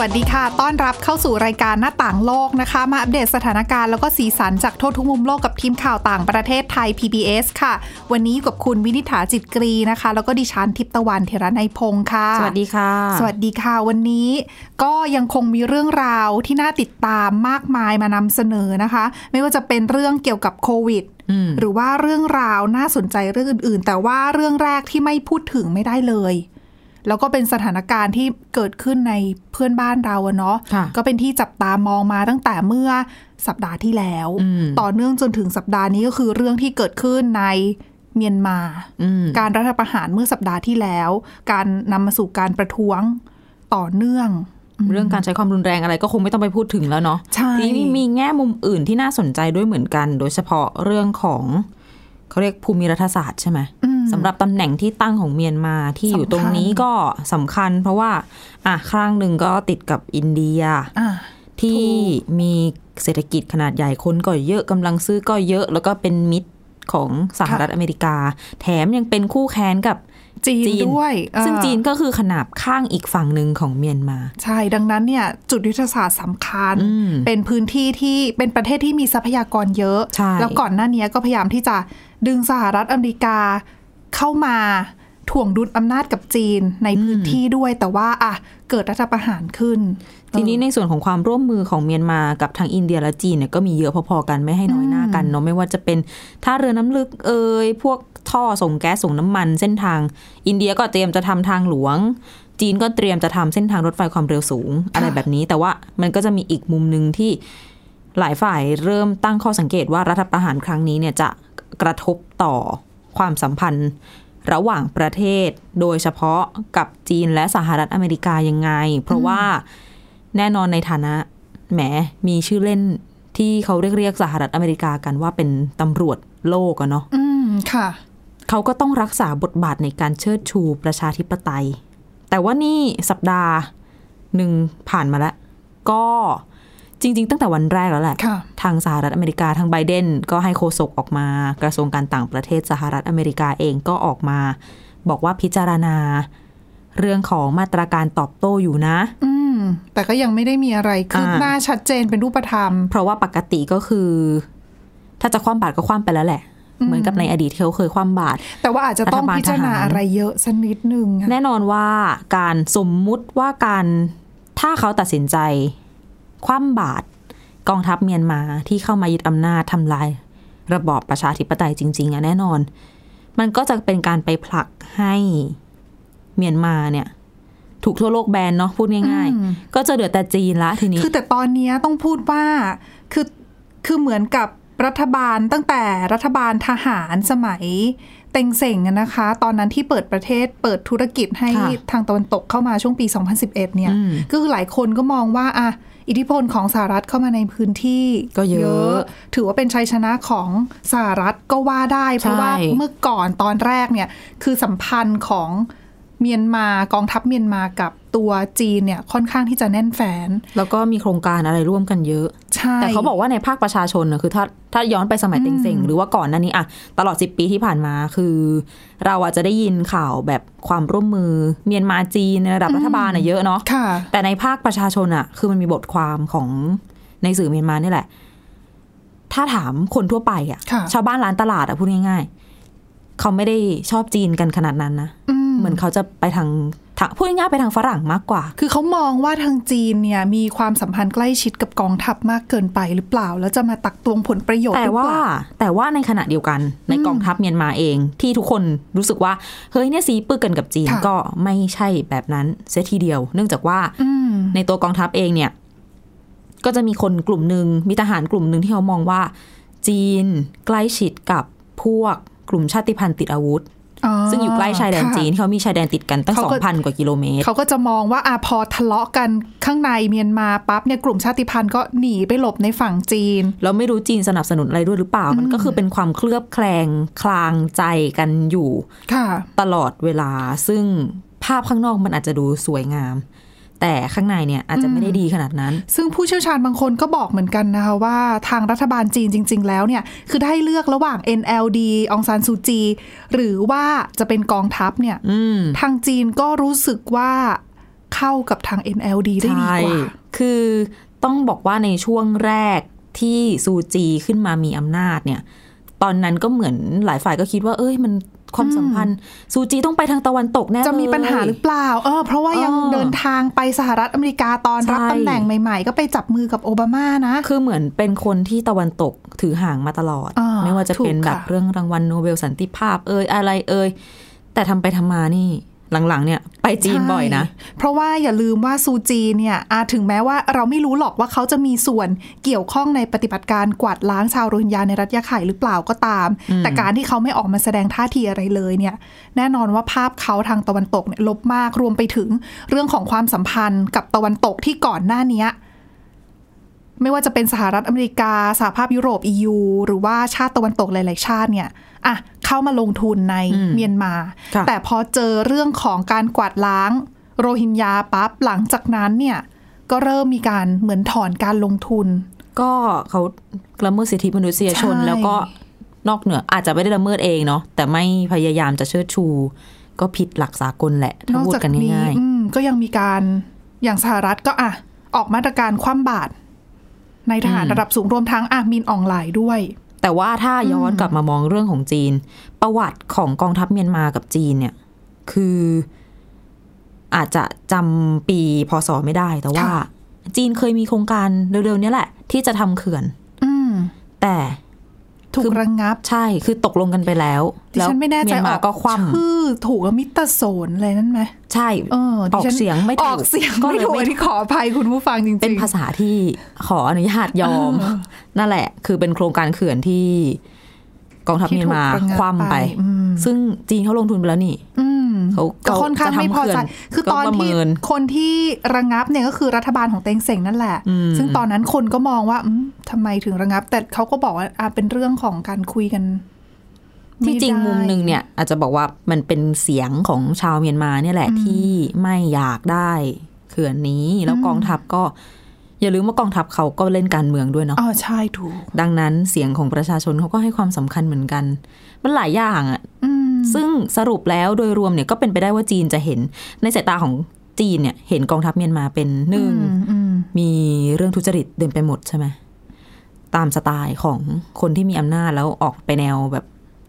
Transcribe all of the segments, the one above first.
วัสดีค่ะ ต้อนรับเข้าสู่รายการหน้าต่างโลกนะคะ มาอัปเดตสถานการณ์แล้วก็สีสันจากทั่วทุกมุมโลกกับทีมข่าวต่างประเทศไทย PBS ค่ะ วันนี้อยู่กับคุณวินิษฐาจิตกรีนะคะ แล้วก็ดิฉันทิพย์ตะวันเทระในยพงค์ค่ะ สวัสดีค่ะ สวัสดีค่ะ วันนี้ก็ยังคงมีเรื่องราวที่น่าติดตามมากมายมานำเสนอนะคะ ไม่ว่าจะเป็นเรื่องเกี่ยวกับโควิดอืมหรือว่าเรื่องราวน่าสนใจเรื่องอื่น ๆ แต่ว่าเรื่องแรกที่ไม่พูดถึงไม่ได้เลย แล้วก็เป็นสถานการณ์ที่เกิดขึ้นในเพื่อนบ้านเราอะเนาะค่ะก็เป็นที่จับตามองมาตั้งแต่เมื่อสัปดาห์ที่แล้วอืมต่อเนื่องจนถึงสัปดาห์นี้ก็คือเรื่องที่เกิดขึ้นในเมียนมาอืมการรัฐประหารเมื่อสัปดาห์ที่แล้ว การนำมาสู่การประท้วงต่อเนื่อง เรื่องการใช้ความรุนแรงอะไรก็คงไม่ต้องไปพูดถึงแล้วเนาะใช่ทีนี้มีแง่มุมอื่นที่น่าสนใจด้วยเหมือนกัน โดยเฉพาะเรื่องของเขาเรียกภูมิรัฐศาสตร์ใช่ไหมอืม สำหรับตำแหน่งที่ตั้งของเมียนมาที่อยู่สำคัญตรงนี้ก็สำคัญ เพราะว่า อะข้างหนึ่งก็ติดกับอินเดียอ่าที่ถูมีเศรษฐกิจขนาดใหญ่คนก็เยอะกำลังซื้อก็เยอะ แล้วก็เป็นมิตรของสหรัฐอเมริกา แถมยังเป็นคู่แข่งกับจีนจีนด้วยเออซึ่งจีนก็คือขนาบข้างอีกฝั่งหนึ่งของเมียนมา ใช่ ดังนั้นเนี่ย จุดยุทธศาสตร์สำคัญอืมเป็นพื้นที่ที่เป็นประเทศที่มีทรัพยากรเยอะใช่แล้วก่อนหน้านี้ก็พยายามที่จะดึงสหรัฐอเมริกา เข้ามาถ่วงดุลอำนาจกับจีนในพื้นที่ด้วยแต่ว่าอะเกิดรัฐประหารขึ้น ทีนี้ในส่วนของความร่วมมือของเมียนมากับทางอินเดียและจีนเนี่ยก็มีเยอะพอๆกันไม่ให้น้อยหน้ากันเนาะไม่ว่าจะเป็นท่าเรือน้ำลึกเอ่ยพวกท่อส่งแก๊สส่งน้ำมัน เส้นทาง อินเดียก็เตรียมจะทำทางหลวง จีนก็เตรียมจะทำเส้นทางรถไฟความเร็วสูง อะไรแบบนี้ แต่ว่ามันก็จะมีอีกมุมหนึ่งที่หลายฝ่ายเริ่มตั้งข้อสังเกตว่ารัฐประหารครั้งนี้เนี่ยจะกระทบต่อ ความสัมพันธ์ระหว่างประเทศ โดยเฉพาะกับจีนและสหรัฐอเมริกายังไง เพราะว่าแน่นอนในฐานะแหมมีชื่อเล่นที่เขาเรียกเรียกสหรัฐอเมริกากันว่าเป็นตำรวจโลกอะเนาะอืมค่ะ เขาก็ต้องรักษาบทบาทในการเชิดชูประชาธิปไตย แต่ว่านี่สัปดาห์หนึ่งผ่านมาแล้ว ก็ จริง ๆ ตั้งแต่วันแรกแล้วแหละค่ะทางสหรัฐอเมริกาทางไบเดนก็ให้โฆษกออกมากระทรวงการต่างประเทศสหรัฐอเมริกาเองก็ออกมา บอกว่าพิจารณา เรื่องของมาตรการตอบโต้อยู่นะ อืมแต่ก็ยังไม่ได้มีอะไรคืบอ่าหน้าชัดเจนเป็นรูปธรรม เพราะว่าปกติก็คือ ถ้าจะคว่ำบาตรก็คว่ำไปแล้วแหละเหมือนกับในอดีตที่เขาเคยคว่ำบาตรแต่ว่าอาจจะต้องรัฐบาลพิจารณาทหารอะไรเยอะสักนิดนึงอะแน่นอนว่าการสมมุติว่าการถ้าเขาตัดสินใจ คว่ำบาตรกองทัพเมียนมาที่เข้ามายึดอำนาจทำลาย ระบอบประชาธิปไตยจริง ๆอะแน่นอน มันก็จะเป็นการไปผลักให้เมียนมาเนี่ย ถูกทั่วโลกแบนเนาะพูดง่ายอืมๆก็จะเหลือแต่จีนละทีนี้ คือแต่ตอนเนี้ยต้องพูดว่าคือคือเหมือนกับรัฐบาลตั้งแต่รัฐบาลทหารสมัยเต็งเส่งอะนะคะ ตอนนั้นที่เปิดประเทศเปิดธุรกิจให้ค่ะทางตะวันตกเข้ามาช่วงปี 2011 เนี่ยอืมก็คือหลายคนก็มองว่าอะ อิทธิพลของสหรัฐเข้ามาในพื้นที่ก็เยอะ ถือว่าเป็นชัยชนะของสหรัฐก็ว่าได้ เพราะว่าใช่เมื่อก่อนตอนแรกเนี่ยคือสัมพันธ์ของ เมียนมากองทัพเมียนมากับตัวจีนเนี่ยค่อนข้างที่จะแน่นแฟน แล้วก็มีโครงการอะไรร่วมกันเยอะใช่แต่เขาบอกว่าในภาคประชาชนนะคือถ้าถ้าย้อนไปสมัยเต็งเซ็งหรือว่าก่อนหน้านี้อะตลอด 10 ปีที่ผ่านมาคือ เราอาจจะได้ยินข่าวแบบความร่วมมือเมียนมาจีนในระดับรัฐบาลน่ะเยอะเนาะค่ะแต่ในภาคประชาชนอะคือมันมีบทความของในสื่อเมียนมานี่แหละ ถ้าถามคนทั่วไปอะค่ะชาวบ้านร้านตลาดอะพูดง่ายๆเขาไม่ได้ชอบจีนกันขนาดนั้นนะอืม เหมือนเขาจะไปทางทางพูดง่ายๆไปทางฝรั่งมากกว่า คือเขามองว่าทางจีนเนี่ยมีความสัมพันธ์ใกล้ชิดกับกองทัพมากเกินไปหรือเปล่า แล้วจะมาตักตวงผลประโยชน์แต่หรือว่าเปล่า แต่ว่าในขณะเดียวกันในกองทัพเมียนมาเอง ที่ทุกคนรู้สึกว่าเฮ้ยเนี่ยซีปึกกันกับจีนค่ะก็ไม่ใช่แบบนั้นเสียทีเดียว เนื่องจากว่าอืมในตัวกองทัพเองเนี่ย ก็จะมีคนกลุ่มหนึ่งมีทหารกลุ่มหนึ่งที่เขามองว่า จีนใกล้ชิดกับพวกกลุ่มชาติพันธุ์ติดอาวุธ ซึ่งอยู่ใกล้ชายแดนค่ะจีนที่เขามีชายแดนติดกันตั้งเขาสอก็งพันกว่ากิโลเมตรเขาก็จะมองว่าอะพอทะเลาะกันข้างในเมียนมาปั๊บเนี่ยกลุ่มชาติพันธุ์ก็หนีไปหลบในฝั่งจีนเราไม่รู้จีนสนับสนุนอะไรด้วยหรือเปล่า มันก็คือเป็นความเคลือบแคลงคลางใจกันอยู่ค่ะตลอดเวลาซึ่งภาพข้างนอกมันอาจจะดูสวยงาม แต่ข้างในเนี่ยอาจจะไม่ได้ดีขนาดนั้น ซึ่งผู้เชี่ยวชาญบางคนก็บอกเหมือนกันนะคะว่าทางรัฐบาลจีนจริง ๆ แล้วเนี่ย คือได้เลือกระหว่าง NLD องซานซูจี หรือว่าจะเป็นกองทัพเนี่ยอืมทางจีนก็รู้สึกว่าเข้ากับทาง NLD ได้ดีกว่าใช่คือต้องบอกว่าในช่วงแรกที่ซูจีขึ้นมามีอำนาจเนี่ย ตอนนั้นก็เหมือนหลายฝ่ายก็คิดว่า เอ้ยมัน ความสัมพันธ์ ซูจีต้องไปทางตะวันตกแน่เลยจะมีปัญหาหรือเปล่า เออ เพราะว่ายังเออเดินทางไปสหรัฐอเมริกาตอนรับใช่ตำแหน่งใหม่ ๆ ก็ไปจับมือกับโอบามานะ คือเหมือนเป็นคนที่ตะวันตกถือห่างมาตลอดอ่าไม่ว่าจะเป็นถูกค่ะแบบเรื่องรางวัลโนเบลสันติภาพเอ่ยอะไรเอ่ยแต่ทำไปทำมานี่ หลังๆเนี่ยไปจีนบ่อยนะใช่เพราะว่าอย่าลืมว่าซูจีเนี่ยอาถึงแม้ว่าเราไม่รู้หรอกว่าเขาจะมีส่วนเกี่ยวข้องในปฏิบัติการกวาดล้างชาวโรฮิงญาในรัฐยะไข่หรือเปล่าก็ตาม แต่การที่เขาไม่ออกมาแสดงท่าทีอะไรเลยเนี่ย แน่นอนว่าภาพเขาทางตะวันตกเนี่ยลบมากรวมไปถึงเรื่องของความสัมพันธ์กับตะวันตกที่ก่อนหน้าเนี้ย ไม่ว่าจะเป็นสหรัฐอเมริกาสหภาพยุโรป EU หรือว่าชาติตะวันตกหลาย ๆ ชาติเนี่ยอะเข้ามาลงทุนในอืมเมียนมาค่ะแต่พอเจอเรื่องของการกวาดล้าง โรฮิงญาปั๊บหลังจากนั้นเนี่ยก็เริ่มมีการเหมือนถอนการลงทุน ก็เขาละเมิดสิทธิมนุษยชนใช่แล้วก็นอกเหนืออาจจะไม่ได้ละเมิดเองเนาะแต่ไม่พยายามจะเชิดชู ก็ผิดหลักสากลแหละถ้าพูดกันง่ายอืมก็ยังมีการอย่างสหรัฐก็อะออกมาตรการคว่ำบาตร ในทหารระดับสูงรวมทั้งอะมินอองหลายด้วยๆแต่ว่าถ้าย้อนกลับมามองเรื่องของจีน ประวัติของกองทัพเมียนมากับจีนเนี่ย คืออาจจะจำปีพศไม่ได้ แต่ว่าค่ะจีนเคยมีโครงการเร็วๆเนี้แหละ ที่จะทำเขื่อนอืมแต่ ถูกระงับ ใช่คือตกลงกันไปแล้วดิฉันไม่แน่ใจเมียนอมาอกก็คว่ำชื่อถูกแล้วมิตรโสนอะไรนั่นไหมใช่เออดิออกฉันเสียงไม่ถูกออกเสียงก็ไม่เลยถูกไม่อันที่ขออภัยคุณผู้ฟังจริงๆ เป็นภาษาที่ขออนุญาตยอม นั่นแหละ คือเป็นโครงการเขื่อนที่กองทัพที่เมียนมาถูกระงับคว่ำไปไปอืม ซึ่งจีนเขาลงทุนไปแล้วนี่อืมเขาก็ค่อนข้างจะทำไม่พอใจเขื่อนคือตอนก็ประเมิที่นคนที่ระงับเนี่ยก็คือรัฐบาลของเต็งเสงนั่นแหละอืมซึ่งตอนนั้นคนก็มองว่าอืมทำไมถึงระงับ แต่เขาก็บอกว่าอะเป็นเรื่องของการคุยกันที่จริงไได้มุมหนึ่งเนี่ย อาจจะบอกว่ามันเป็นเสียงของชาวเมียนมาเนี่ยแหละที่ไม่อยากได้เขื่อนนี้แล้วกองทัพก็อย่าลืมว่ากองทัพเขาก็เล่นการเมืองด้วยเนาะอ๋อใช่ถูก ดังนั้นเสียงของประชาชนเขาก็ให้ความสำคัญเหมือนกัน มันหลายอย่างอะอืมซึ่งสรุปแล้วโดยรวมเนี่ยก็เป็นไปได้ว่าจีนจะเห็นในสายตาของจีนเนี่ย เห็นกองทัพเมียนมาเป็นหนึ่งอืมอืมมีเรื่องทุจริตเดินไปหมดใช่ไหมตามสไตล์ของคนที่มีอำนาจแล้วออกไปแนวแบบ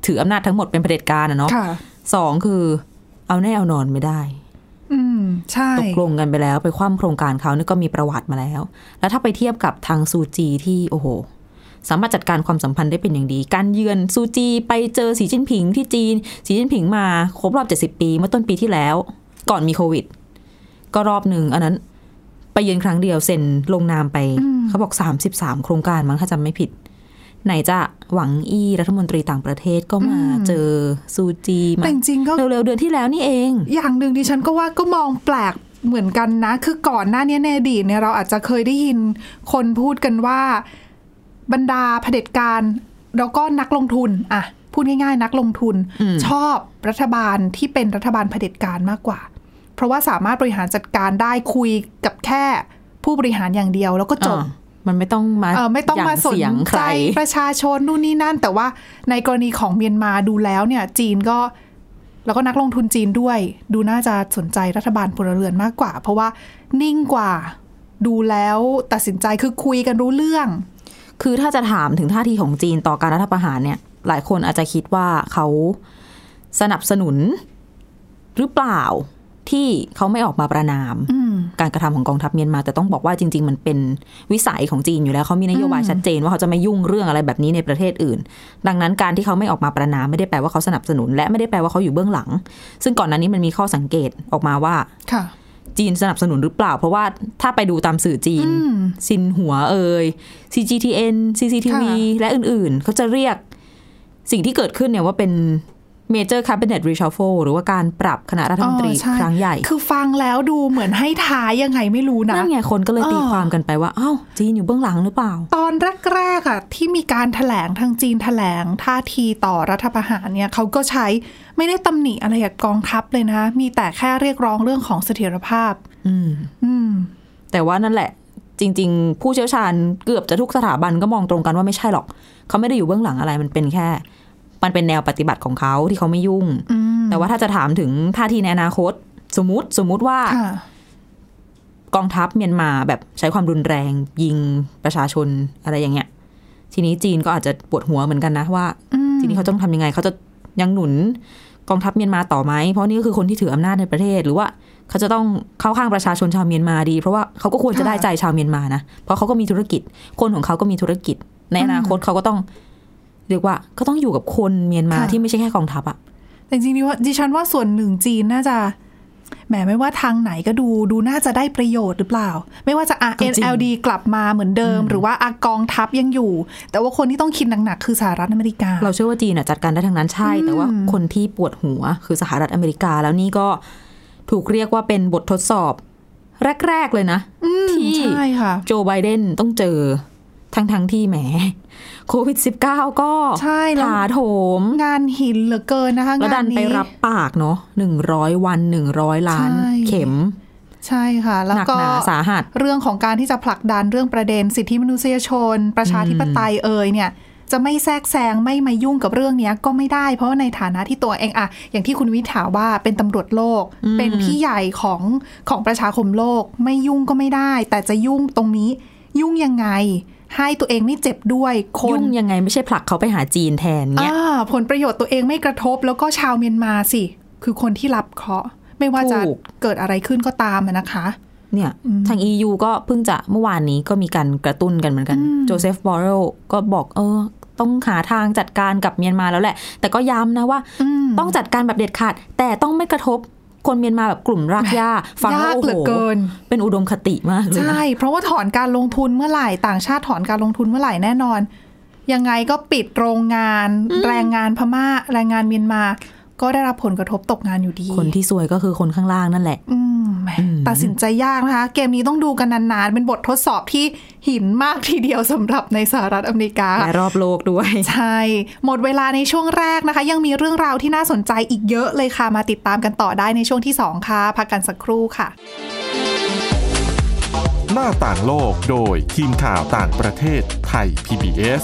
ถืออำนาจทั้งหมดเป็นเผด็จการอะเนาะค่ะสองคือเอาแน่เอานอนไม่ได้ อืมใช่ตกลงกันไปแล้วไปคว่ำโครงการเขานี่ก็มีประวัติมาแล้ว แล้วถ้าไปเทียบกับทางซูจีที่โอ้โห สามารถจัดการความสัมพันธ์ได้เป็นอย่างดี การเยือนซูจีไปเจอสีจิ้นผิงที่จีน สีจิ้นผิงมาครบรอบ 70 ปีเมื่อต้นปีที่แล้ว ก่อนมีโควิด ก็รอบหนึ่งอันนั้น ไปเยือนครั้งเดียวเซ็นลงนามไป เขาบอก 33 โครงการมั้งถ้าจำไม่ผิด ไหนจะหวังอี้รัฐมนตรีต่างประเทศก็มาเจอซูจีมาแต่จริงๆก็เร็วๆเดือนที่แล้วนี่เอง อย่างหนึ่งดิฉันก็ว่าก็มองแปลกเหมือนกันนะ คือก่อนหน้านี้ในอดีตเนี่ยเราอาจจะเคยได้ยินคนพูดกันว่า บรรดาเผด็จการแล้วก็นักลงทุนอะพูดง่ายๆ นักลงทุนอืมชอบรัฐบาลที่เป็นรัฐบาลเผด็จการมากกว่า เพราะว่าสามารถบริหารจัดการได้คุยกับแค่ผู้บริหารอย่างเดียวแล้วก็จบอ่ามันไม่ต้องมาเออไม่ต้องมาสนเสียงใคใจรประชาชนนู่นนี่นั่น แต่ว่าในกรณีของเมียนมาดูแล้วเนี่ย จีนก็ แล้วก็นักลงทุนจีนด้วย ดูน่าจะสนใจรัฐบาลพลเรือนมากกว่า เพราะว่านิ่งกว่าดูแล้วตัดสินใจคือคุยกันรู้เรื่อง คือถ้าจะถามถึงท่าทีของจีนต่อการรัฐประหารเนี่ย หลายคนอาจจะคิดว่าเขาสนับสนุน หรือเปล่าที่เขาไม่ออกมาประนามอืมการกระทำของกองทัพเมียนมา แต่ต้องบอกว่าจริง ๆ มันเป็นวิสัยของจีนอยู่แล้วเขามีนโยบายชัดเจนว่าเขาจะไม่ยุ่งเรื่องอะไรแบบนี้ในประเทศอื่น ดังนั้นการที่เขาไม่ออกมาประนามไม่ได้แปลว่าเขาสนับสนุน และไม่ได้แปลว่าเขาอยู่เบื้องหลัง ซึ่งก่อนหน้านี้มันมีข้อสังเกตออกมาว่าค่ะ จีนสนับสนุนหรือเปล่า เพราะว่าถ้าไปดูตามสื่อจีนอืมซินหัวเอ่ย CGTN CCTV ค่ะและอื่นๆ เขาจะเรียกสิ่งที่เกิดขึ้นเนี่ยว่าเป็น Major Cabinet Reshuffle หรือว่าการปรับคณะรัฐมนตรีอ๋อช่ครั้งใหญ่ คือฟังแล้วดูเหมือนให้ท้ายยังไงไม่รู้นะนั่นไงคนก็เลยตีเออความกันไปว่าอ้าวจีนอยู่เบื้องหลังหรือเปล่า ตอนแรกๆอะที่มีการถแถลงทางจีนถแถลงท่าทีต่อรัฐประหารเนี่ยเขาก็ใช้ไม่ได้ตำหนิอะไรกับกองทัพเลยนะ มีแต่แค่เรียกร้องเรื่องของเสถียรภาพ อืมอืมแต่ว่านั่นแหละจริง ๆ ผู้เชี่ยวชาญเกือบจะทุกสถาบันก็มองตรงกันว่าไม่ใช่หรอก เขาไม่ได้อยู่เบื้องหลังอะไรมันเป็นแค่ มันเป็นแนวปฏิบัติของเขาที่เขาไม่ยุ่งอืมแต่ว่าถ้าจะถามถึงท่าทีในอนาคต สมมติสมมุติว่าค่ะกองทัพเมียนมาแบบใช้ความรุนแรงยิงประชาชนอะไรอย่างเงี้ย ทีนี้จีนก็อาจจะปวดหัวเหมือนกันนะว่าอืมทีนี้เขาต้องทำยังไงเขาจะยังหนุนกองทัพเมียนมาต่อไหมเพราะนี่ก็คือคนที่ถืออำนาจในประเทศ หรือว่าเขาจะต้องเข้าข้างประชาชนชาวเมียนมาดี เพราะว่าเขาก็ควรจะได้ใจชาวเมียนมานะเพราะเขาก็มีธุรกิจ คนของเขาก็มีธุรกิจ ในอนาคตเขาก็ต้อง เรียกว่าก็ต้องอยู่กับคนเมียนมาค่ะที่ไม่ใช่แค่กองทัพอะแต่จริงๆดิว่าดิฉันว่าส่วนหนึ่งจีนน่าจะแหมไม่ว่าทางไหนก็ดูดูน่าจะได้ประโยชน์หรือเปล่า ไม่ว่าจะ RNLD กลับมาเหมือนเดิม หรือว่าอากองทัพยังอยู่ แต่ว่าคนที่ต้องคิดหนักๆคือสหรัฐอเมริกา เราเชื่อว่าจีนอะจัดการได้ทั้งนั้นใช่ แต่ว่าคนที่ปวดหัวคือสหรัฐอเมริกาแล้วนี่ก็ถูกเรียกว่าเป็นบททดสอบ แรก ๆ เลยนะที่ใช่ค่ะโจไบเดนต้องเจอ ทั้งทั้งๆที่แหมโควิด -19 ก็ใช่แล้วถาโถม งานหินเหลือเกินนะคะแล้วงาดันนไปนี้รับปากเนาะหนึ่งร้อยวันหนึ่งร้อยล้านใช่เข็มใช่ค่ะ แล้วหนักก็หนาสาหัสเรื่องของการที่จะผลักดันเรื่องประเด็นสิทธิมนุษยชน ประชาธิปไตยเอ่ยเนี่ยจะไม่แทรกแซงไม่มายุ่งกับเรื่องเนี้ยก็ไม่ได้ เพราะว่าในฐานะที่ตัวเองอะอย่างที่คุณวิถาว่าเป็นตำรวจโลก เป็นพี่ใหญ่ของของประชาคมโลก ไม่ยุ่งก็ไม่ได้ แต่จะยุ่งตรงนี้ยุ่งยังไง ให้ตัวเองไม่เจ็บด้วยคนยุ่งยังไงไม่ใช่ผลักเขาไปหาจีนแทนเนี่ยอ่าผลประโยชน์ตัวเองไม่กระทบแล้วก็ชาวเมียนมาสิ คือคนที่รับเคราะห์ไม่ว่าจะถูกเกิดอะไรขึ้นก็ตามอะนะคะเนี่ยทาง EU ก็เพิ่งจะเมื่อวานนี้ก็มีการกระตุ้นกันเหมือนกันโจเซฟบอเรลก็บอกเออ ต้องหาทางจัดการกับเมียนมาแล้วแหละ แต่ก็ย้ำนะว่า ต้องจัดการแบบเด็ดขาด แต่ต้องไม่กระทบ คนเมียนมาแบบกลุ่มรากหญ้าฟังแล้วยากโอ้เหลืโหอเกินเป็นอุดมคติมากเลยนะใช่ เพราะว่าถอนการลงทุนเมื่อไหร่ต่างชาติถอนการลงทุนเมื่อไหร่แน่นอน ยังไงก็ปิดโรงงานแรงงานพม่าแรงงานเมียนมา ก็ได้รับผลกระทบตกงานอยู่ดี คนที่ซวยก็คือคนข้างล่างนั่นแหละ อืมแหมตัดสินใจยากนะคะ เกมนี้ต้องดูกันนานๆ เป็นบททดสอบที่หินมากทีเดียวสำหรับในสหรัฐอเมริกาและรอบโลกด้วย ใช่ หมดเวลาในช่วงแรกนะคะ ยังมีเรื่องราวที่น่าสนใจอีกเยอะเลยค่ะ มาติดตามกันต่อได้ในช่วงที่ 2 ค่ะ พักกันสักครู่ค่ะ หน้าต่างโลกโดยทีมข่าวต่างประเทศไทย PBS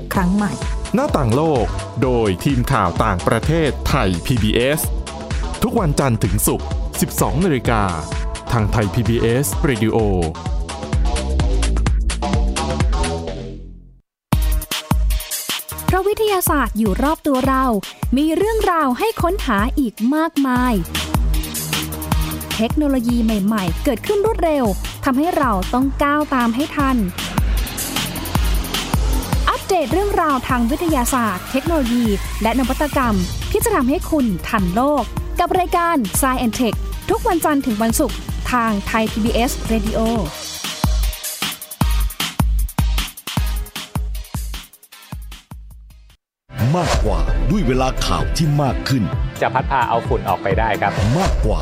ครั้งใหม่ หน้าต่างโลก โดยทีมข่าวต่างประเทศไทย PBS ทุกวันจันทร์ถึงศุกร์ 12 นาฬิกา ทางไทย PBS Radio เพราะวิทยาศาสตร์อยู่รอบตัวเรา มีเรื่องราวให้ค้นหาอีกมากมาย เทคโนโลยีใหม่ ๆ เกิดขึ้นรวดเร็วทำให้เราต้องก้าวตามให้ทันอัปเดตเรื่องราวทางวิทยาศาสตร์ เทคโนโลยี และนวัตกรรม ที่จะทำให้คุณทันโลก กับรายการ s c i e n t e c h ทุกวันจันทร์ถึงวันศุกร์ทางไทย PBS Radio มากกว่าด้วยเวลาข่าวที่มากขึ้น จะพัดพาเอาฝุ่นออกไปได้ครับ มากกว่า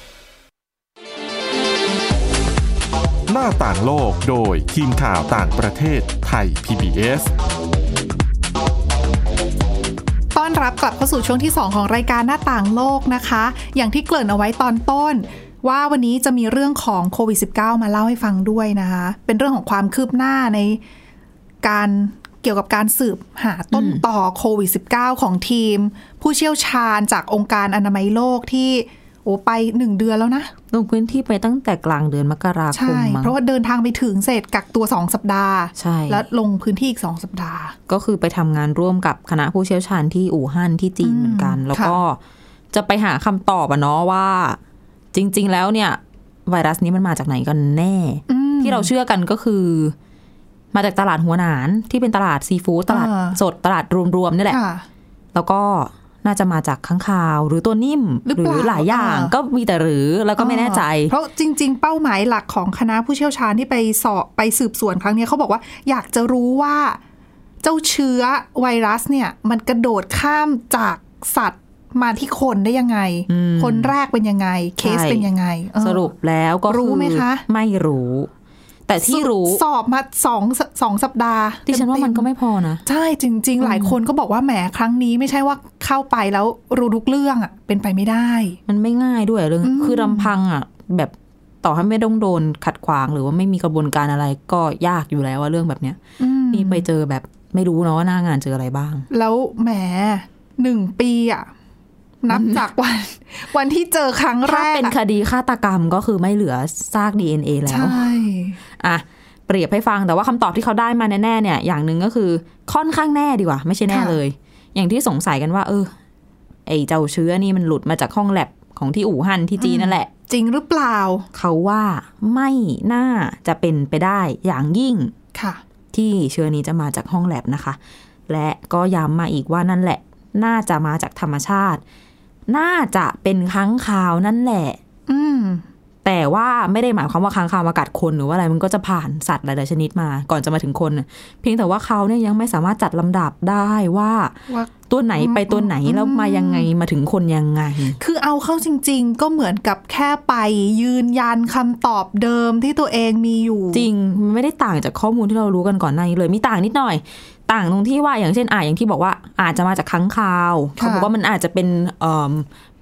หน้าต่างโลกโดยทีมข่าวต่างประเทศไทย PBS ต้อนรับกลับเข้าสู่ช่วงที่ 2 ของรายการหน้าต่างโลกนะคะ อย่างที่เกริ่นเอาไว้ตอนต้น ว่าวันนี้จะมีเรื่องของโควิด -19 มาเล่าให้ฟังด้วยนะคะ เป็นเรื่องของความคืบหน้าในการเกี่ยวกับการสืบหาต้นต่อโควิด -19 ของทีม ผู้เชี่ยวชาญจากองค์การอนามัยโลกที่ โอ้ไปหนึ่งเดือนแล้วนะ ลงพื้นที่ไปตั้งแต่กลางเดือนมกราคมใช่มั้งเพราะว่าเดินทางไปถึงเสร็จกักตัว2สัปดาห์ ใช่ แล้วลงพื้นที่อีก2สัปดาห์ ก็คือไปทำงานร่วมกับคณะผู้เชี่ยวชาญที่อู่ฮั่นที่จีนเหมือนกัน แล้วก็จะไปหาคำตอบอะเนาะว่า จริง ๆ แล้วเนี่ย ไวรัสนี้มันมาจากไหนกันแน่ ที่เราเชื่อกันก็คือ มาจากตลาดหัวหนานที่เป็นตลาดซีฟู้ดตลาดอ่าสดตลาดรวมๆนี่แหละค่ะแล้วก็ น่าจะมาจากข้างคาว หรือตัวนิ่ม หรือเปล่าหลายอย่างอ่าก็มีแต่หรือแล้วก็ไม่แน่ใจ เพราะจริง ๆ เป้าหมายหลักของคณะผู้เชี่ยวชาญที่ไปสอบไปสืบสวนครั้งนี้เขาบอกว่าอยากจะรู้ว่า เจ้าเชื้อไวรัสเนี่ย มันกระโดดข้ามจากสัตว์มาที่คนได้ยังไงอืมคนแรกเป็นยังไง เคสใช่เป็นยังไงเออสรุปแล้วก็รู้ไหมคะ ไม่รู้ แต่ที่รู้สอบมาสองสองสัปดาห์ดิฉันว่ามันก็ไม่พอนะ ใช่จริง ๆ หลายคนก็บอกว่าแหมครั้งนี้ไม่ใช่ว่าเข้าไปแล้วรู้ทุกเรื่องอะเป็นไปไม่ได้ มันไม่ง่ายด้วยเรื่องคือลำพังอะ แบบต่อให้ไม่ต้องโดนขัดขวางหรือว่าไม่มีกระบวนการอะไรก็ยากอยู่แล้วว่าเรื่องแบบเนี้ยอืมนี่ไปเจอแบบไม่รู้เนาะว่าหน้างานเจออะไรบ้าง แล้วแหมหนึ่งปีอะ นับจากวัน วันที่เจอครั้งแรถ้ากเป็นอะคดีฆาตกรรมก็คือไม่เหลือซาก DNA แล้ว ใช่ อะ เปรียบให้ฟังแต่ว่าคำตอบที่เขาได้มาแน่ๆเนี่ย อย่างหนึ่งก็คือค่อนข้างแน่ดีกว่า ไม่ใช่แน่เลย อย่างที่สงสัยกันว่า เออ ไอเจ้าเชื้อนี่มันหลุดมาจากห้องแลบของที่อู่ฮั่นที่จีนนั่นแหละ จริงหรือเปล่า เขาว่าไม่น่าจะเป็นไปได้อย่างยิ่งค่ะ ที่เชื้อนี้จะมาจากห้องแลบนะคะ และก็ย้ำมาอีกว่านั่นแหละน่าจะมาจากธรรมชาติ น่าจะเป็นค้างคาวนั่นแหละ อืม แต่ว่าไม่ได้หมายความว่าค้างคาวมากัดคนหรือว่าอะไรมันก็จะผ่านสัตว์หลายๆชนิดมา ก่อนจะมาถึงคนน่ะเพียงแต่ว่าเขาเนี่ยยังไม่สามารถจัดลำดับได้ว่าว่า ตัวไหนไปตัวไหนแล้วมายังไงมาถึงคนยังไง คือเอาเข้าจริง ๆ ก็เหมือนกับแค่ไปยืนยันคำตอบเดิมที่ตัวเองมีอยู่ จริงมันไม่ได้ต่างจากข้อมูลที่เรารู้กันก่อนหน้านี้เลยมีต่างนิดหน่อย ต่างตรงที่ว่าอย่างเช่นอ่าอย่างที่บอกว่าอาจจะมาจากค้างคาวเขาบอกว่ามันอาจจะเป็นเอ่อ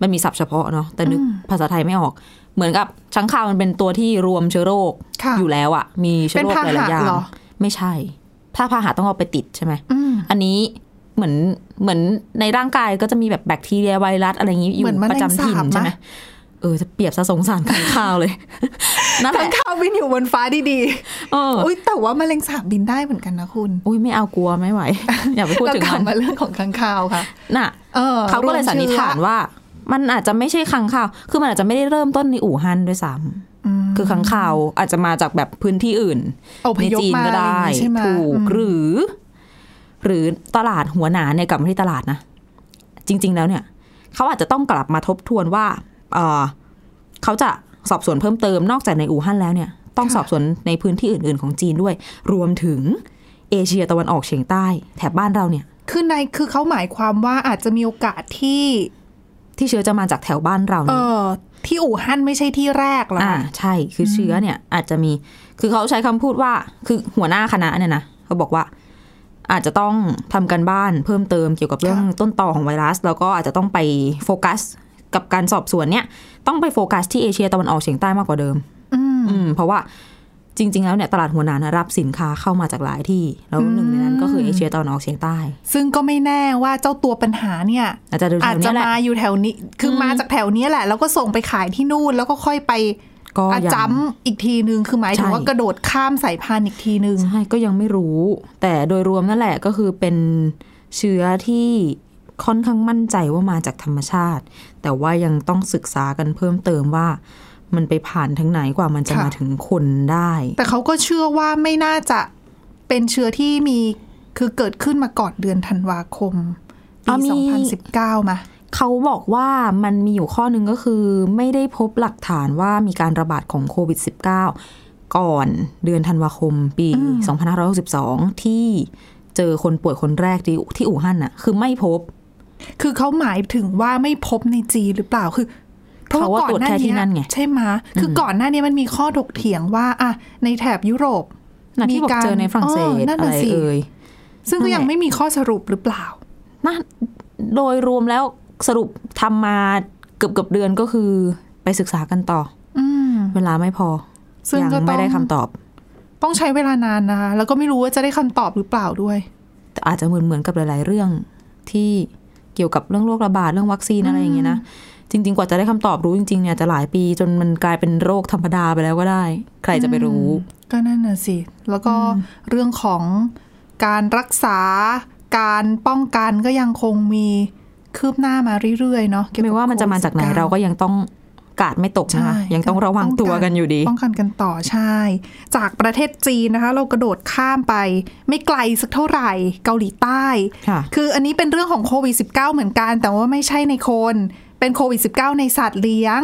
มันมีศัพท์เฉพาะเนาะแต่นึกภาษาไทยไม่ออกเหมือนกับค้างคาวมันเป็นตัวที่รวมเชื้อโรคค่ะอยู่แล้วอะมีเชื้อโรคเป็นหพาหะลายๆอย่างเหรอไม่ใช่ ถ้าพาหะต้องเอาไปติดใช่ไหมอืมอันนี้เหมือน เหมือนในร่างกายก็จะมีแบบแบคทีเรียไวรัสอะไรอย่างนี้อยู่เหมือนแมลงประจำถิ่นสาบใช่ไหมนะเออจะเปรียบซะสงสารค้างคาวเลยนั่นแหข้าละงข่าวบินอยู่บนฟ้าดีเออๆอุ้ยแต่ว่าแมลงสาบบินได้เหมือนกันนะคุณ อุ้ยไม่เอากลัวไม่ไหว อย่าไปพูดถึงเรากลัมับนมาเรื่องของข้างข่าวค่ะ น่ะเออเขาก็เลยสันนิษฐานรวมเชื้อว่า มันอาจจะไม่ใช่ค้างคาว คือมันอาจจะไม่ได้เริ่มต้นในอู่ฮั่นด้วยซ้ำคือค้างคาวอาจจะมาจากแบบพื้นที่อื่นอพในยพจีนมาก็อะไรอได้ย่างงี้ใช่ไหมถูกอืมหรือ หรือตลาดหัวหนาเนี่ยกลับมาที่ตลาดนะ จริง ๆ แล้วเนี่ย เขาอาจจะต้องกลับมาทบทวนว่าเออเขาจะสอบสวนเพิ่มเติมนอกจากในอู่ฮั่นแล้วเนี่ย ต้องสอบสวนในพื้นที่อื่น ๆ ของจีนด้วย รวมถึงเอเชียตะวันออกเฉียงใต้ แถบบ้านเราเนี่ย คือในคือเขาหมายความว่าอาจจะมีโอกาสที่ที่เชื้อจะมาจากแถวบ้านเราเอเนี่ยอที่อู่ฮั่นไม่ใช่ที่แรกหรออ่าคะใช่คือเชื้อเนี่ยอาจจะมี คือเขาใช้คำพูดว่า คือหัวหน้าคณะเนี่ยนะเขาบอกว่า อาจจะต้องทำกันบ้านเพิ่มเติมเกี่ยวกับเรื่องต้นต่อของไวรัส แล้วก็อาจจะต้องไปโฟกัสกับการสอบสวนเนี่ย ต้องไปโฟกัสที่เอเชียตะวันออกเฉียงใต้มากกว่าเดิม อืมอืมเพราะว่าจริง ๆ แล้วเนี่ยตลาดหัวหนานนะรับสินค้าเข้ามาจากหลายที่ แล้วหนึ่งในนั้นก็คือเอเชียตะวันออกเฉียงใต้ ซึ่งก็ไม่แน่ว่าเจ้าตัวปัญหาเนี่ย อาจจะดูแถอาจวจะเนี้ยแหละมาอยู่แถวนี้ คืออมมาจากแถวเนี้ยแหละ แล้วก็ส่งไปขายที่นู่นแล้วก็ค่อยไป ก็อายังจ้ำอีกทีนึง คือหมายถึงใช่ว่ากระโดดข้ามสายพันธุ์อีกทีนึง ใช่ ก็ยังไม่รู้ แต่โดยรวมนั่นแหละก็คือเป็นเชื้อที่ค่อนข้างมั่นใจว่ามาจากธรรมชาติ แต่ว่ายังต้องศึกษากันเพิ่มเติมว่ามันไปผ่านทั้งไหนกว่ามันจะค่ะมาถึงคนได้ แต่เขาก็เชื่อว่าไม่น่าจะเป็นเชื้อที่มีคือเกิดขึ้นมาก่อนเดือนธันวาคมปีอะมี2019มา เขาบอกว่ามันมีอยู่ข้อหนึ่งก็คือไม่ได้พบหลักฐานว่ามีการระบาดของโควิด -19 ก่อนเดือนธันวาคมปี 2562 ที่เจอคนป่วยคนแรกที่ที่อู่ฮั่นน่ะคือไม่พบ คือเขาหมายถึงว่าไม่พบในจีนหรือเปล่าคือเขาว่าตรวจแค่ที่นั่นไงใช่ไหมคือก่อนหน้านี้มันมีข้อถกเถียงว่าอะในแถบยุโรปนะที่บอกเจอในฝรั่งเศสนั่นอะน่ะไรสิเอ่ยซึ่งก็นั่นแหละยังไม่มีข้อสรุปหรือเปล่านะโดยรวมแล้ว สรุปทำมาเกือบเกือบๆเดือนก็คือไปศึกษากันต่ออืมเวลาไม่พอ ซึ่งยัก็ต้องไม่ได้คำตอบ ต้องใช้เวลานานนะคะ แล้วก็ไม่รู้ว่าจะได้คำตอบหรือเปล่าด้วย แต่อาจจะเหมือนเหมือนกับหลาย ๆ เรื่องที่เกี่ยวกับเรื่องโรคระบาดเรื่องวัคซีนอะไรอย่างเงี้ยนะจริง ๆ กว่าจะได้คำตอบรู้จริง ๆ เนี่ยจะหลายปีจนมันกลายเป็นโรคธรรมดาไปแล้วก็ได้ ใครจะไปรู้ ก็นั่นน่ะสิ แล้วก็เรื่องของการรักษาการป้องกันก็ยังคงมี คืบหน้ามาเรื่อยๆเนาะเกี่ยวกับไม่ว่ามันจะมาจากไหนโควิดเราก็ยังต้องกาดไม่ตกนะคะใช่ยังต้องระวังตัวกันอยู่ดี ป้องกันกันต่อใช่ จากประเทศจีนนะคะ เรากระโดดข้ามไป ไม่ไกลสักเท่าไหร่เกาหลีใต้ค่ะคืออันนี้เป็นเรื่องของโควิด -19 เหมือนกัน แต่ว่าไม่ใช่ในคนเป็นโควิด -19 ในสัตว์เลี้ยง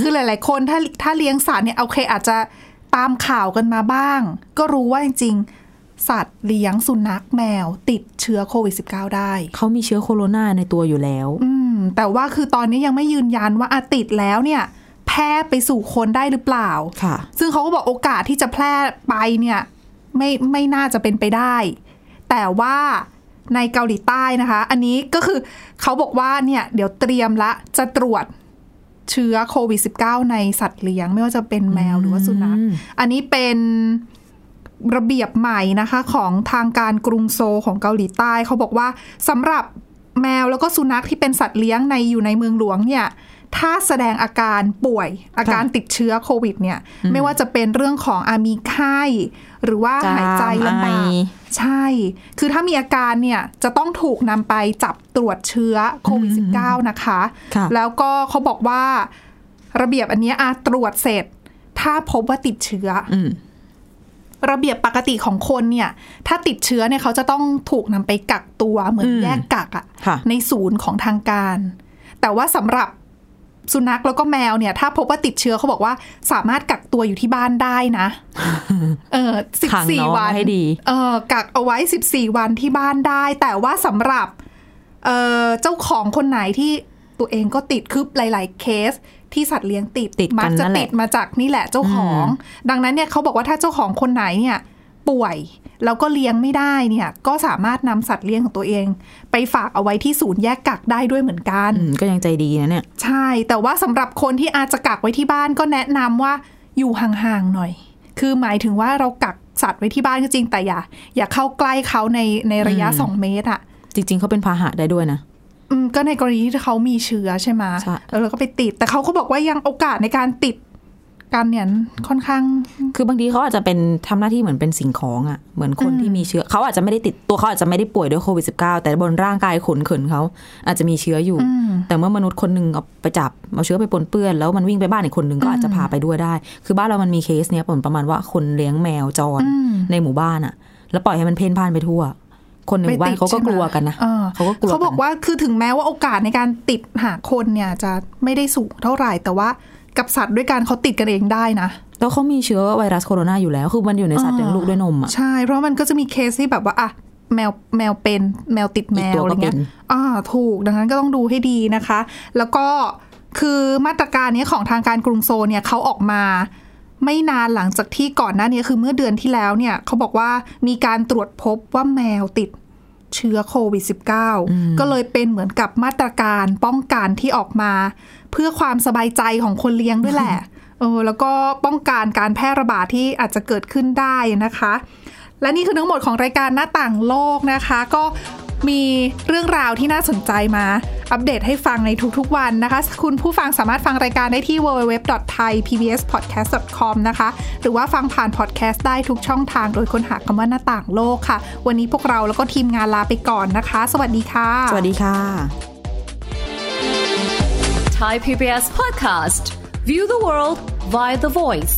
คือหลาย ๆ คนถ้าถ้าเลี้ยงสัตว์เนี่ยโอเคอาจจะตามข่าวกันมาบ้าง ก็รู้ว่าจริงๆ สัตว์เลี้ยงสุนัขแมว ติดเชื้อโควิด -19 ได้ เขามีเชื้อโคโรนาในตัวอยู่แล้ว อืม แต่ว่าคือตอนนี้ยังไม่ยืนยันว่าอาติดแล้วเนี่ย แพร่ไปสู่คนได้หรือเปล่า ค่ะ ซึ่งเขาก็บอกโอกาสที่จะแพร่ไปเนี่ย ไม่ไม่น่าจะเป็นไปได้ แต่ว่าในเกาหลีใต้นะคะ อันนี้ก็คือเขาบอกว่าเนี่ย เดี๋ยวเตรียมละจะตรวจเชื้อโควิด -19 ในสัตว์เลี้ยง ไม่ว่าจะเป็นแมวหรือว่าสุนัข อันนี้เป็น ระเบียบใหม่นะคะของทางการกรุงโซลของเกาหลีใต้เขาบอกว่าสำหรับแมวแล้วก็สุนัขที่เป็นสัตว์เลี้ยงในอยู่ในเมืองหลวงเนี่ยถ้าแสดงอาการป่วยอาการติดเชื้อโควิดเนี่ยไม่ว่าจะเป็นเรื่องของอามีไข้หรือว่าจามหายใจลำบากไอใช่ คือถ้ามีอาการเนี่ยจะต้องถูกนำไปจับตรวจเชื้อโควิด -19 นะคะค่ะแล้วก็เขาบอกว่าระเบียบอันเนี้ยอาตรวจเสร็จ ถ้าพบว่าติดเชื้อออืม ระเบียบปกติของคนเนี่ย ถ้าติดเชื้อเนี่ยเขาจะต้องถูกนำไปกักตัวเหมือนอืมแยกกักอะค่ะในศูนย์ของทางการ แต่ว่าสำหรับสุนัขแล้วก็แมวเนี่ย ถ้าพบว่าติดเชื้อเขาบอกว่าสามารถกักตัวอยู่ที่บ้านได้นะ เออสิบขังสี่น้องวันให้ดี เออกักเอาไว้สิบสี่วันที่บ้านได้ แต่ว่าสำหรับ เอ่อเจ้าของคนไหนที่ตัวเองก็ติดคือหลาย ๆ เคส ที่สัตว์เลี้ยงติดติดกันมัจะนั่นแหละติดมาจากนี่แหละเจ้าของ ดังนั้นเนี่ยเขาบอกว่าถ้าเจ้าของคนไหนเนี่ยป่วยแล้วก็เลี้ยงไม่ได้เนี่ยก็สามารถนำสัตว์เลี้ยงของตัวเอง ไปฝากเอาไว้ที่ศูนย์แยกกักได้ด้วยเหมือนกันอืมก็ยังใจดีนะเนี่ยใช่แต่ว่าสำหรับคนที่อาจจะกักไว้ที่บ้านก็แนะนำว่าอยู่ห่างๆหน่อย คือหมายถึงว่าเรากักสัตว์ไว้ที่บ้านก็จริงแต่อย่าอย่าเข้าใกล้เขาในในระยะอืมสองเมตรอะจริง ๆเขาเป็นพาหะได้ด้วยนะอืม ก็ในกรณีที่เขามีเชื้อใช่ไหมใช่แล้วเราก็ไปติด แต่เขาก็บอกว่ายังโอกาสในการติดกันเนี่ยค่อนข้าง คือบางทีเขาอาจจะเป็นทำหน้าที่เหมือนเป็นสิ่งของอะ่ะ เหมือนคนที่มีเชื้อเขาอาจจะไม่ได้ติดตัวเขาอาจจะไม่ได้ป่วยด้วยโควิด -19 แต่บนร่างกายขนเขินเขาอาจจะมีเชื้ออยู่อืมแต่เมื่อมนุษย์คนหนึ่งเอาไปจับเอาเชื้อไปปนเปื้อน แล้วมันวิ่งไปบ้านอีกคนหนึ่งก็อาจจะพาไปด้วยได้ คือบ้านเรามันมีเคสเนี้ยผลประมาณว่าคนเลี้ยงแมวจรอืมในหมู่บ้านอะ่ะ แล้วปล่อยให้มันเพ่นพ่านไปทั่ว คนในหมู่บ้านเขาก็กลัวกันนะอ่าเขาก็กลัวเขาบอกว่าคือถึงแม้ว่าโอกาสในการติดหาคนเนี่ยจะไม่ได้สูงเท่าไหร่แต่ว่ากับสัตว์ด้วยกันเขาติดกันเองได้นะแล้วเขามีเชื้อไวรัสโคโรนาอยู่แล้ว คือมันอยู่ในสัตว์เลี้ยงลูกด้วยนมอะใช่ เพราะมันก็จะมีเคสที่แบบว่าอะแมวแมวเป็นแมวติดแมอีกตัววอะไรก็เงี้ยเป็นอ่าถูกดังนั้นก็ต้องดูให้ดีนะคะ แล้วก็คือมาตรการเนี้ยของทางการกรุงโซลเนี่ยเขาออกมา ไม่นานหลังจากที่ก่อนหน้านี้คือเมื่อเดือนที่แล้วเนี่ยเขาบอกว่ามีการตรวจพบว่าแมวติดเชื้อโควิด -19 ก็เลยเป็นเหมือนกับมาตรการป้องกันที่ออกมา เพื่อความสบายใจของคนเลี้ยงด้วยแหละเออแล้วก็ป้องกันการแพร่ระบาดที่อาจจะเกิดขึ้นได้นะคะ และนี่คือทั้งหมดของรายการหน้าต่างโลกนะคะ ก็ มีเรื่องราวที่น่าสนใจมาอัปเดตให้ฟังในทุกๆวันนะคะ คุณผู้ฟังสามารถฟังรายการได้ที่ www.thaipbspodcast.com นะคะ หรือว่าฟังผ่านพอดแคสต์ได้ทุกช่องทางโดยค้นหาคำว่าหน้าต่างโลกค่ะ วันนี้พวกเราแล้วก็ทีมงานลาไปก่อนนะคะ สวัสดีค่ะ สวัสดีค่ะ Thai PBS podcast. View the world via the voice.